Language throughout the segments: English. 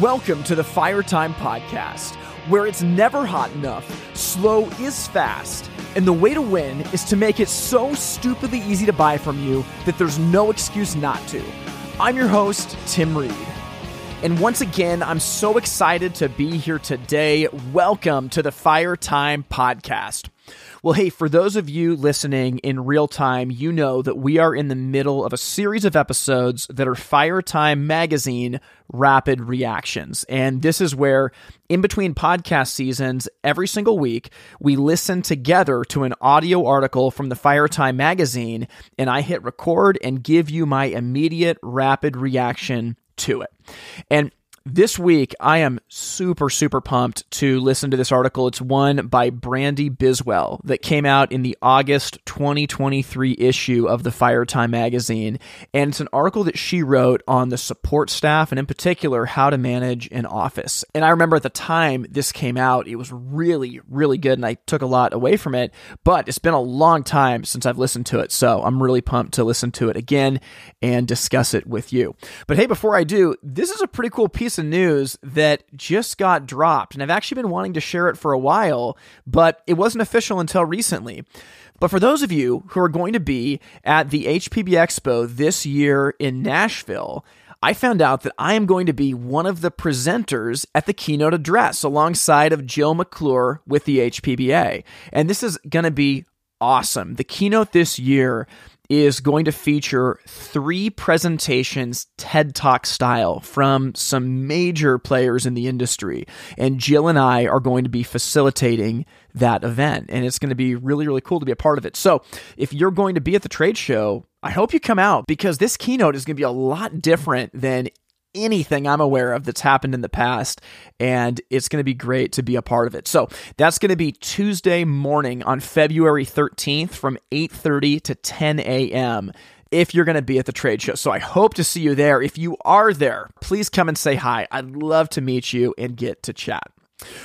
Welcome to the Fire Time Podcast, where it's never hot enough, slow is fast, and the way to win is to make it so stupidly easy to buy from you that there's no excuse not to. I'm your host, Tim Reed. And once again, I'm so excited to be here today. Welcome to the Fire Time Podcast. Well, hey, for those of you listening in real time, you know that we are in the middle of a series of episodes that are Fire Time Magazine rapid reactions. And this is where, in between podcast seasons, every single week, we listen together to an audio article from the Fire Time Magazine, and I hit record and give you my immediate rapid reaction to it. And this week, I am super, super pumped to listen to this article. It's one by Brandi Biswell that came out in the August 2023 issue of the Fire Time magazine. And it's an article that she wrote on the support staff and, in particular, how to manage an office. And I remember at the time this came out, it was really, really good. And I took a lot away from it. But it's been a long time since I've listened to it. So I'm really pumped to listen to it again and discuss it with you. But hey, before I do, this is a pretty cool piece piece of news that just got dropped, and I've actually been wanting to share it for a while, but it wasn't official until recently. But for those of you who are going to be at the HPB Expo this year in Nashville, I found out that I am going to be one of the presenters at the keynote address alongside of Jill McClure with the HPBA. And this is going to be awesome. The keynote this year is going to feature three presentations TED Talk style from some major players in the industry. And Jill and I are going to be facilitating that event. And it's going to be really, really cool to be a part of it. So if you're going to be at the trade show, I hope you come out because this keynote is going to be a lot different than anything I'm aware of that's happened in the past, and it's going to be great to be a part of it. So that's going to be Tuesday morning on February 13th from 8:30 to 10 a.m. If you're going to be at the trade show. So I hope to see you there. If you are there, please come and say hi. I'd love to meet you and get to chat.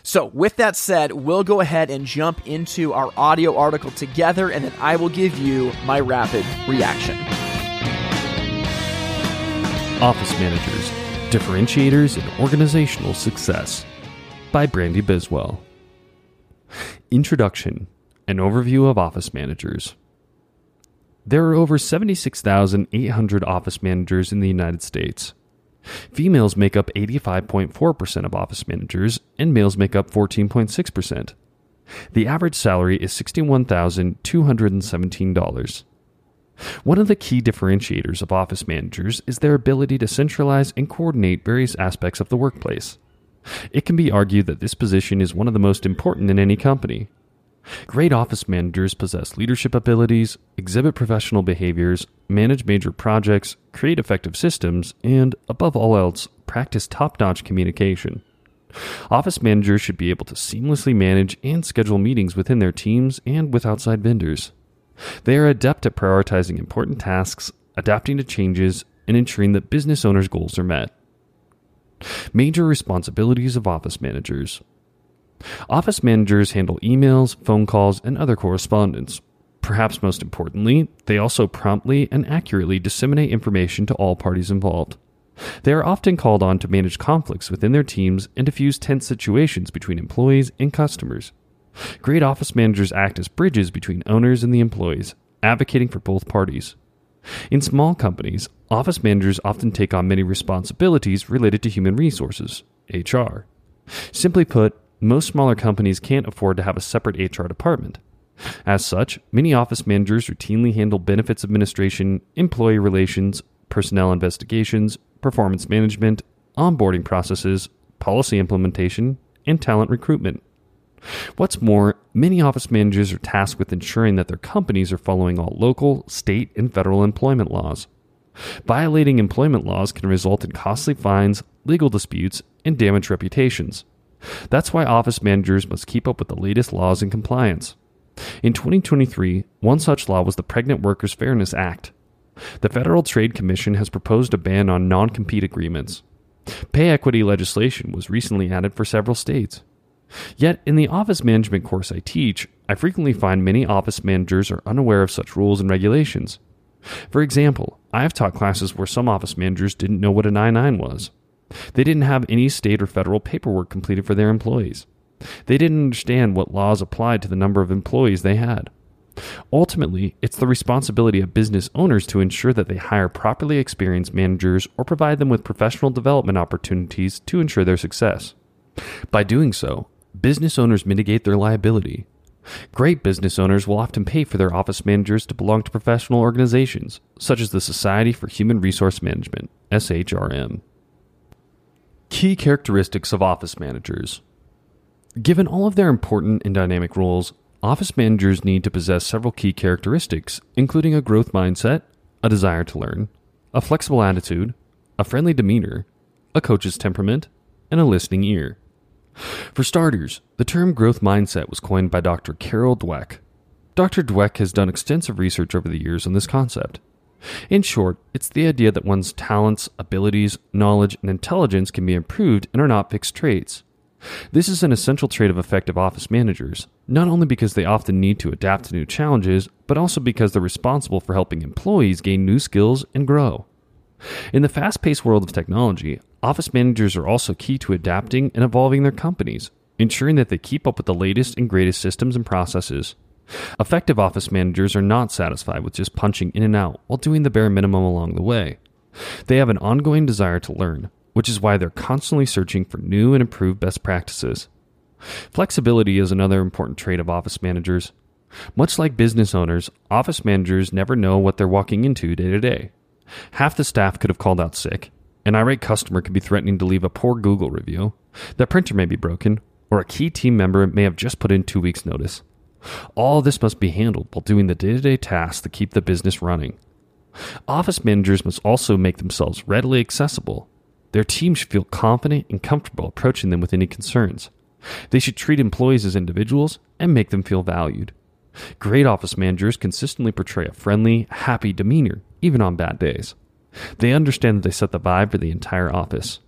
So, with that said, we'll go ahead and jump into our audio article together, and then I will give you my rapid reaction. Office Managers Differentiators in Organizational Success by Brandi Biswell. Introduction An overview of office managers. There are over 76,800 office managers in the United States. Females make up 85.4% of office managers, and males make up 14.6%. The average salary is $61,217. One of the key differentiators of office managers is their ability to centralize and coordinate various aspects of the workplace. It can be argued that this position is one of the most important in any company. Great office managers possess leadership abilities, exhibit professional behaviors, manage major projects, create effective systems, and, above all else, practice top notch communication. Office managers should be able to seamlessly manage and schedule meetings within their teams and with outside vendors. They are adept at prioritizing important tasks, adapting to changes, and ensuring that business owners' goals are met. Major responsibilities of office managers Office managers handle emails, phone calls, and other correspondence. Perhaps most importantly, they also promptly and accurately disseminate information to all parties involved. They are often called on to manage conflicts within their teams and diffuse tense situations between employees and customers. Great office managers act as bridges between owners and the employees, advocating for both parties. In small companies, office managers often take on many responsibilities related to human resources, HR. Simply put, most smaller companies can't afford to have a separate HR department. As such, many office managers routinely handle benefits administration, employee relations, personnel investigations, performance management, onboarding processes, policy implementation, and talent recruitment. What's more, many office managers are tasked with ensuring that their companies are following all local, state, and federal employment laws. Violating employment laws can result in costly fines, legal disputes, and damaged reputations. That's why office managers must keep up with the latest laws and compliance. In 2023, one such law was the Pregnant Workers Fairness Act. The Federal Trade Commission has proposed a ban on non compete agreements. Pay equity legislation was recently added for several states. Yet, in the office management course I teach, I frequently find many office managers are unaware of such rules and regulations. For example, I have taught classes where some office managers didn't know what an I 9 was. They didn't have any state or federal paperwork completed for their employees. They didn't understand what laws applied to the number of employees they had. Ultimately, it's the responsibility of business owners to ensure that they hire properly experienced managers or provide them with professional development opportunities to ensure their success. By doing so, business owners mitigate their liability. Great business owners will often pay for their office managers to belong to professional organizations, such as the Society for Human Resource Management, SHRM. Key characteristics of office managers. Given all of their important and dynamic roles, office managers need to possess several key characteristics, including a growth mindset, a desire to learn, a flexible attitude, a friendly demeanor, a coach's temperament, and a listening ear. For starters, the term growth mindset was coined by Dr. Carol Dweck. Dr. Dweck has done extensive research over the years on this concept. In short, it's the idea that one's talents, abilities, knowledge, and intelligence can be improved and are not fixed traits. This is an essential trait of effective office managers, not only because they often need to adapt to new challenges, but also because they're responsible for helping employees gain new skills and grow. In the fast paced world of technology, office managers are also key to adapting and evolving their companies, ensuring that they keep up with the latest and greatest systems and processes. Effective office managers are not satisfied with just punching in and out while doing the bare minimum along the way. They have an ongoing desire to learn, which is why they're constantly searching for new and improved best practices. Flexibility is another important trait of office managers. Much like business owners, office managers never know what they're walking into day to day. Half the staff could have called out sick, an irate customer could be threatening to leave a poor Google review, the printer may be broken, or a key team member may have just put in two weeks' notice. All this must be handled while doing the day to day tasks that keep the business running. Office managers must also make themselves readily accessible. Their team should feel confident and comfortable approaching them with any concerns. They should treat employees as individuals and make them feel valued. Great office managers consistently portray a friendly, happy demeanor, even on bad days. They understand that they set the vibe for the entire office.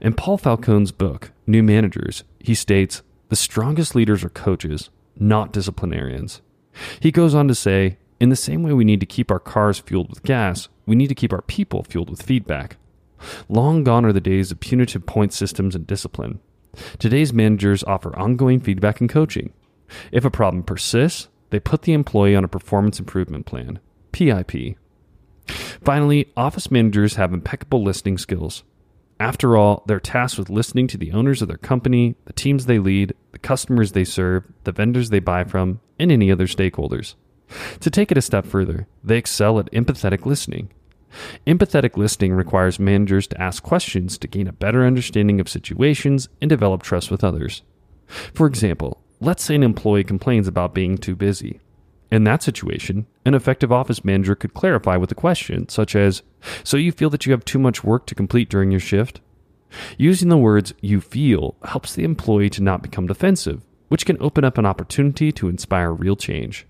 In Paul Falcone's book, New Managers, he states the strongest leaders are coaches, not disciplinarians. He goes on to say, in the same way we need to keep our cars fueled with gas, we need to keep our people fueled with feedback. Long gone are the days of punitive point systems and discipline. Today's managers offer ongoing feedback and coaching. If a problem persists, they put the employee on a performance improvement plan, PIP. Finally, office managers have impeccable listening skills. After all, they're tasked with listening to the owners of their company, the teams they lead, the customers they serve, the vendors they buy from, and any other stakeholders. To take it a step further, they excel at empathetic listening. Empathetic listening requires managers to ask questions to gain a better understanding of situations and develop trust with others. For example, let's say an employee complains about being too busy. In that situation, an effective office manager could clarify with a question such as, So you feel that you have too much work to complete during your shift? Using the words you feel helps the employee to not become defensive, which can open up an opportunity to inspire real change.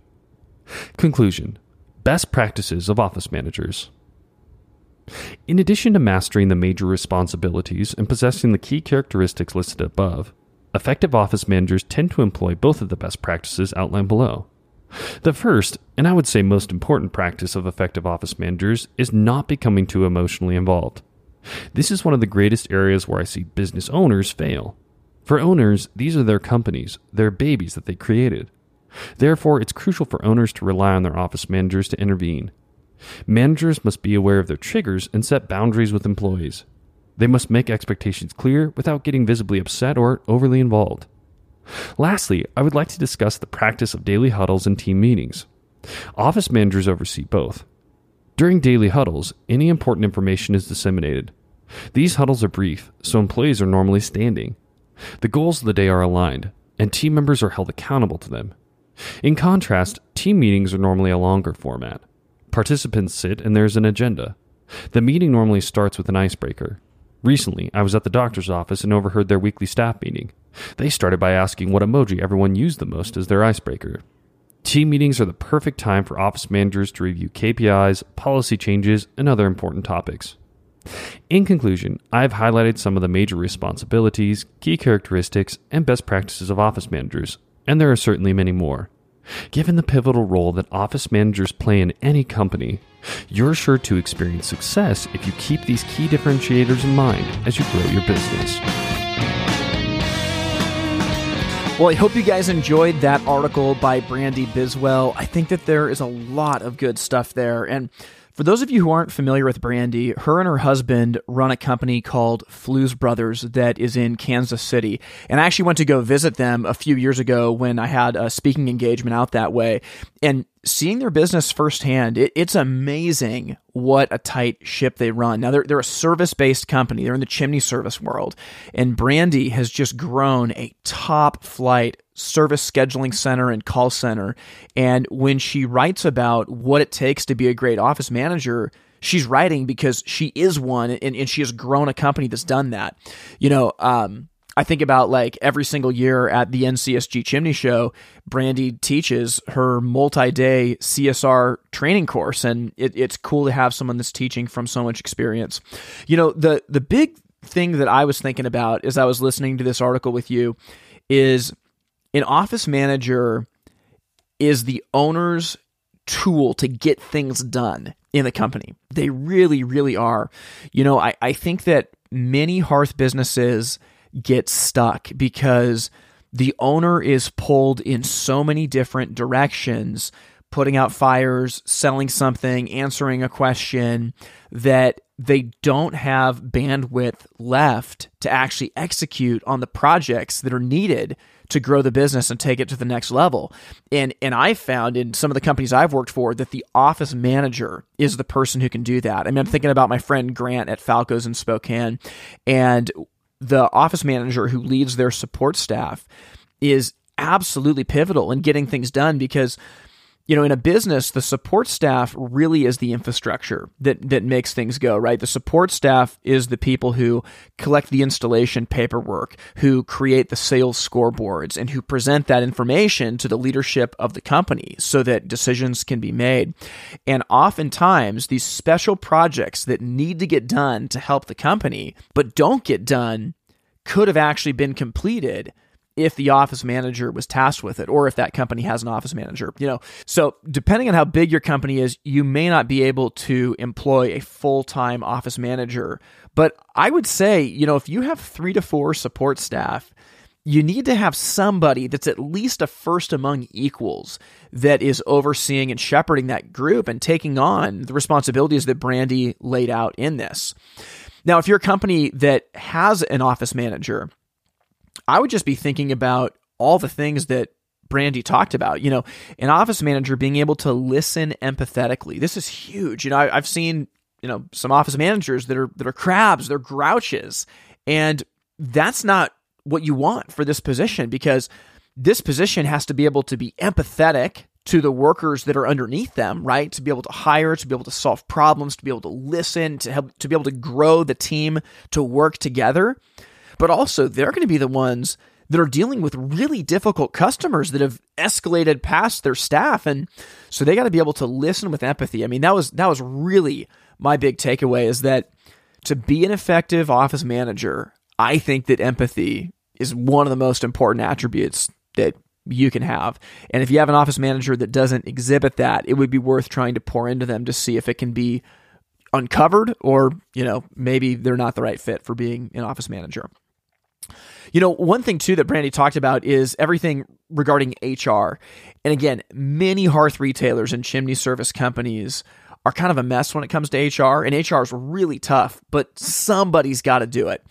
Conclusion Best practices of office managers. In addition to mastering the major responsibilities and possessing the key characteristics listed above, effective office managers tend to employ both of the best practices outlined below. The first, and I would say most important practice of effective office managers is not becoming too emotionally involved. This is one of the greatest areas where I see business owners fail. For owners, these are their companies, their babies that they created. Therefore, it's crucial for owners to rely on their office managers to intervene. Managers must be aware of their triggers and set boundaries with employees. They must make expectations clear without getting visibly upset or overly involved. Lastly, I would like to discuss the practice of daily huddles and team meetings. Office managers oversee both. During daily huddles, any important information is disseminated. These huddles are brief, so employees are normally standing. The goals of the day are aligned, and team members are held accountable to them. In contrast, team meetings are normally a longer format. Participants sit and there's an agenda. The meeting normally starts with an icebreaker. Recently, I was at the doctor's office and overheard their weekly staff meeting. They started by asking what emoji everyone used the most as their icebreaker. Team meetings are the perfect time for office managers to review KPIs, policy changes, and other important topics. In conclusion, I've highlighted some of the major responsibilities, key characteristics, and best practices of office managers, and there are certainly many more. Given the pivotal role that office managers play in any company, you're sure to experience success if you keep these key differentiators in mind as you grow your business. Well, I hope you guys enjoyed that article by Brandi Biswell. I think that there is a lot of good stuff there. And for those of you who aren't familiar with Brandi, her and her husband run a company called Flues Brothers that is in Kansas City. And I actually went to go visit them a few years ago when I had a speaking engagement out that way. And seeing their business firsthand, it, it's amazing what a tight ship they run. Now they're they're a service based company. They're in the chimney service world, and Brandi has just grown a top flight service scheduling center and call center. And when she writes about what it takes to be a great office manager, she's writing because she is one and, and she has grown a company that's done that. You know, um, I think about like every single year at the NCSG Chimney Show, Brandi teaches her multi day CSR training course. And it, it's cool to have someone that's teaching from so much experience. You know, the, the big thing that I was thinking about as I was listening to this article with you is an office manager is the owner's tool to get things done in the company. They really, really are. You know, I, I think that many hearth businesses get stuck because the owner is pulled in so many different directions, putting out fires, selling something, answering a question, that they don't have bandwidth left to actually execute on the projects that are needed to grow the business and take it to the next level. And and I found in some of the companies I've worked for that the office manager is the person who can do that. I mean, I'm thinking about my friend Grant at Falco's in Spokane, and the office manager who leads their support staff is absolutely pivotal in getting things done because you know, in a business, the support staff really is the infrastructure that that makes things go, right? The support staff is the people who collect the installation paperwork, who create the sales scoreboards, and who present that information to the leadership of the company so that decisions can be made. And oftentimes, these special projects that need to get done to help the company, but don't get done, could have actually been completed if the office manager was tasked with it or if that company has an office manager you know so depending on how big your company is you may not be able to employ a full-time office manager but i would say you know if you have 3 to 4 support staff you need to have somebody that's at least a first among equals that is overseeing and shepherding that group and taking on the responsibilities that Brandi laid out in this. Now, if you're a company that has an office manager, I would just be thinking about all the things that Brandi talked about. You know, an office manager being able to listen empathetically. This is huge. You know, I, have seen you know some office managers that are that are crabs, they're grouches, and that's not what you want for this position because this position has to be able to be empathetic to the workers that are underneath them, right? To be able to hire, to be able to solve problems, to be able to listen, to help to be able to grow the team to work together but also they're going to be the ones that are dealing with really difficult customers that have escalated past their staff and so they got to be able to listen with empathy. I mean, that was that was really my big takeaway is that to be an effective office manager, I think that empathy is one of the most important attributes that you can have. And if you have an office manager that doesn't exhibit that, it would be worth trying to pour into them to see if it can be uncovered or, you know, maybe they're not the right fit for being an office manager. You know, one thing too that Brandi talked about is everything regarding HR. And again, many hearth retailers and chimney service companies are kind of a mess when it comes to HR, and HR is really tough, but somebody's got to do it.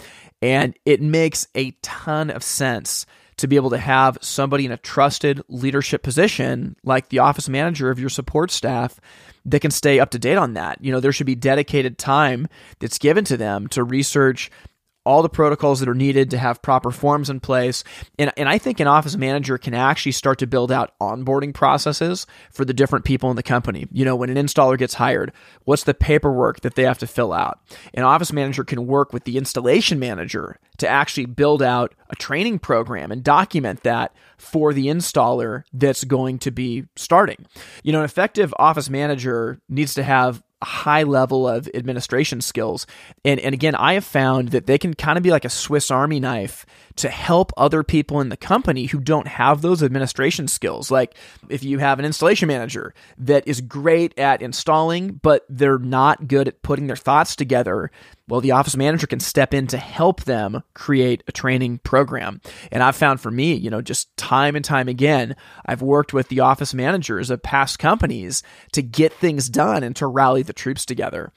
And it makes a ton of sense to be able to have somebody in a trusted leadership position like the office manager of your support staff that can stay up to date on that. You know, there should be dedicated time that's given to them to research all the protocols that are needed to have proper forms in place. And, and I think an office manager can actually start to build out onboarding processes for the different people in the company. You know, when an installer gets hired, what's the paperwork that they have to fill out? An office manager can work with the installation manager to actually build out a training program and document that for the installer that's going to be starting. You know, an effective office manager needs to have high level of administration skills. And, and again, I have found that they can kind of be like a Swiss Army knife to help other people in the company who don't have those administration skills. Like if you have an installation manager that is great at installing, but they're not good at putting their thoughts together, well, the office manager can step in to help them create a training program. And I've found for me, you know, just time and time again, I've worked with the office managers of past companies to get things done and to rally the troops together.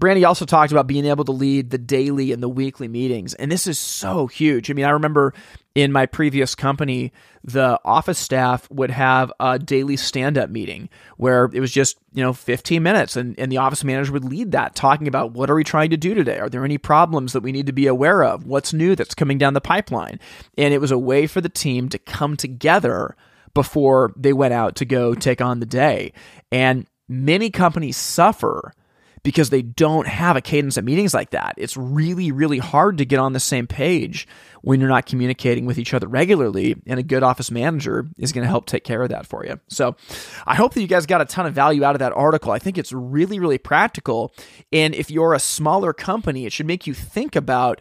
Brandi also talked about being able to lead the daily and the weekly meetings. And this is so huge. I mean, I remember in my previous company, the office staff would have a daily stand up meeting where it was just, you know, 15 minutes and, and the office manager would lead that, talking about what are we trying to do today? Are there any problems that we need to be aware of? What's new that's coming down the pipeline? And it was a way for the team to come together before they went out to go take on the day. And many companies suffer because they don't have a cadence of meetings like that. It's really, really hard to get on the same page when you're not communicating with each other regularly. And a good office manager is going to help take care of that for you. So I hope that you guys got a ton of value out of that article. I think it's really, really practical. And if you're a smaller company, it should make you think about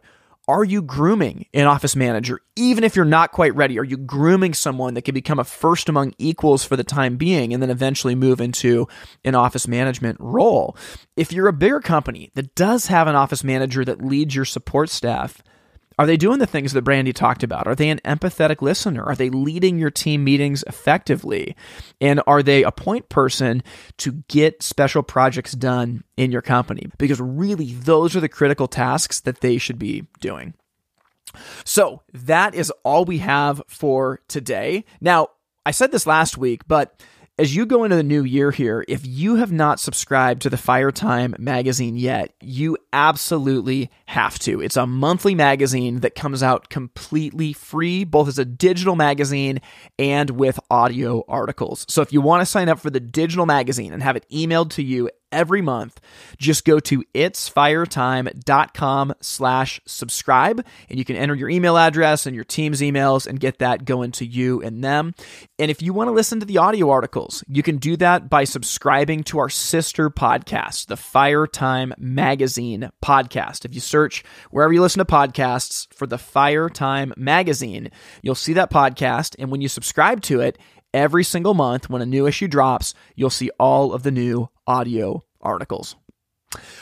are you grooming an office manager? Even if you're not quite ready, are you grooming someone that can become a first among equals for the time being and then eventually move into an office management role? If you're a bigger company that does have an office manager that leads your support staff, are they doing the things that Brandi talked about? Are they an empathetic listener? Are they leading your team meetings effectively? And are they a point person to get special projects done in your company? Because really, those are the critical tasks that they should be doing. So that is all we have for today. Now, I said this last week, but as you go into the new year here, if you have not subscribed to the Fire Time magazine yet, you absolutely have to. It's a monthly magazine that comes out completely free, both as a digital magazine and with audio articles. So if you want to sign up for the digital magazine and have it emailed to you every month. Just go to itsfiretime.com slash subscribe and you can enter your email address and your team's emails and get that going to you and them. And if you want to listen to the audio articles, you can do that by subscribing to our sister podcast, the Fire Time Magazine podcast. If you search wherever you listen to podcasts for the Fire Time Magazine, you'll see that podcast. And when you subscribe to it, every single month when a new issue drops, you'll see all of the new audio articles.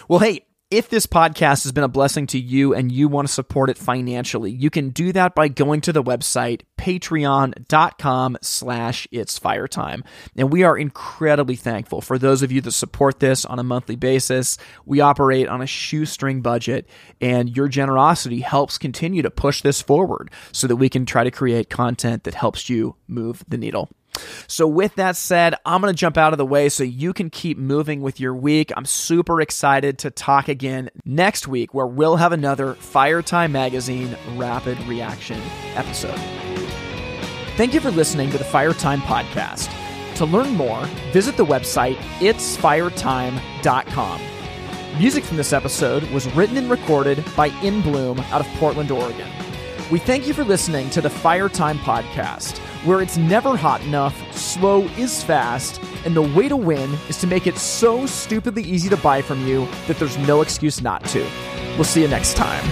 Well, hey, if this podcast has been a blessing to you and you want to support it financially, you can do that by going to the website patreon.com slash it's fire time. And we are incredibly thankful for those of you that support this on a monthly basis. We operate on a shoestring budget and your generosity helps continue to push this forward so that we can try to create content that helps you move the needle. So, with that said, I'm going to jump out of the way so you can keep moving with your week. I'm super excited to talk again next week, where we'll have another Fire Time Magazine rapid reaction episode. Thank you for listening to the Fire Time Podcast. To learn more, visit the website itsfiretime.com. Music from this episode was written and recorded by In Bloom out of Portland, Oregon. We thank you for listening to the Fire Time Podcast where it's never hot enough, slow is fast, and the way to win is to make it so stupidly easy to buy from you that there's no excuse not to. We'll see you next time.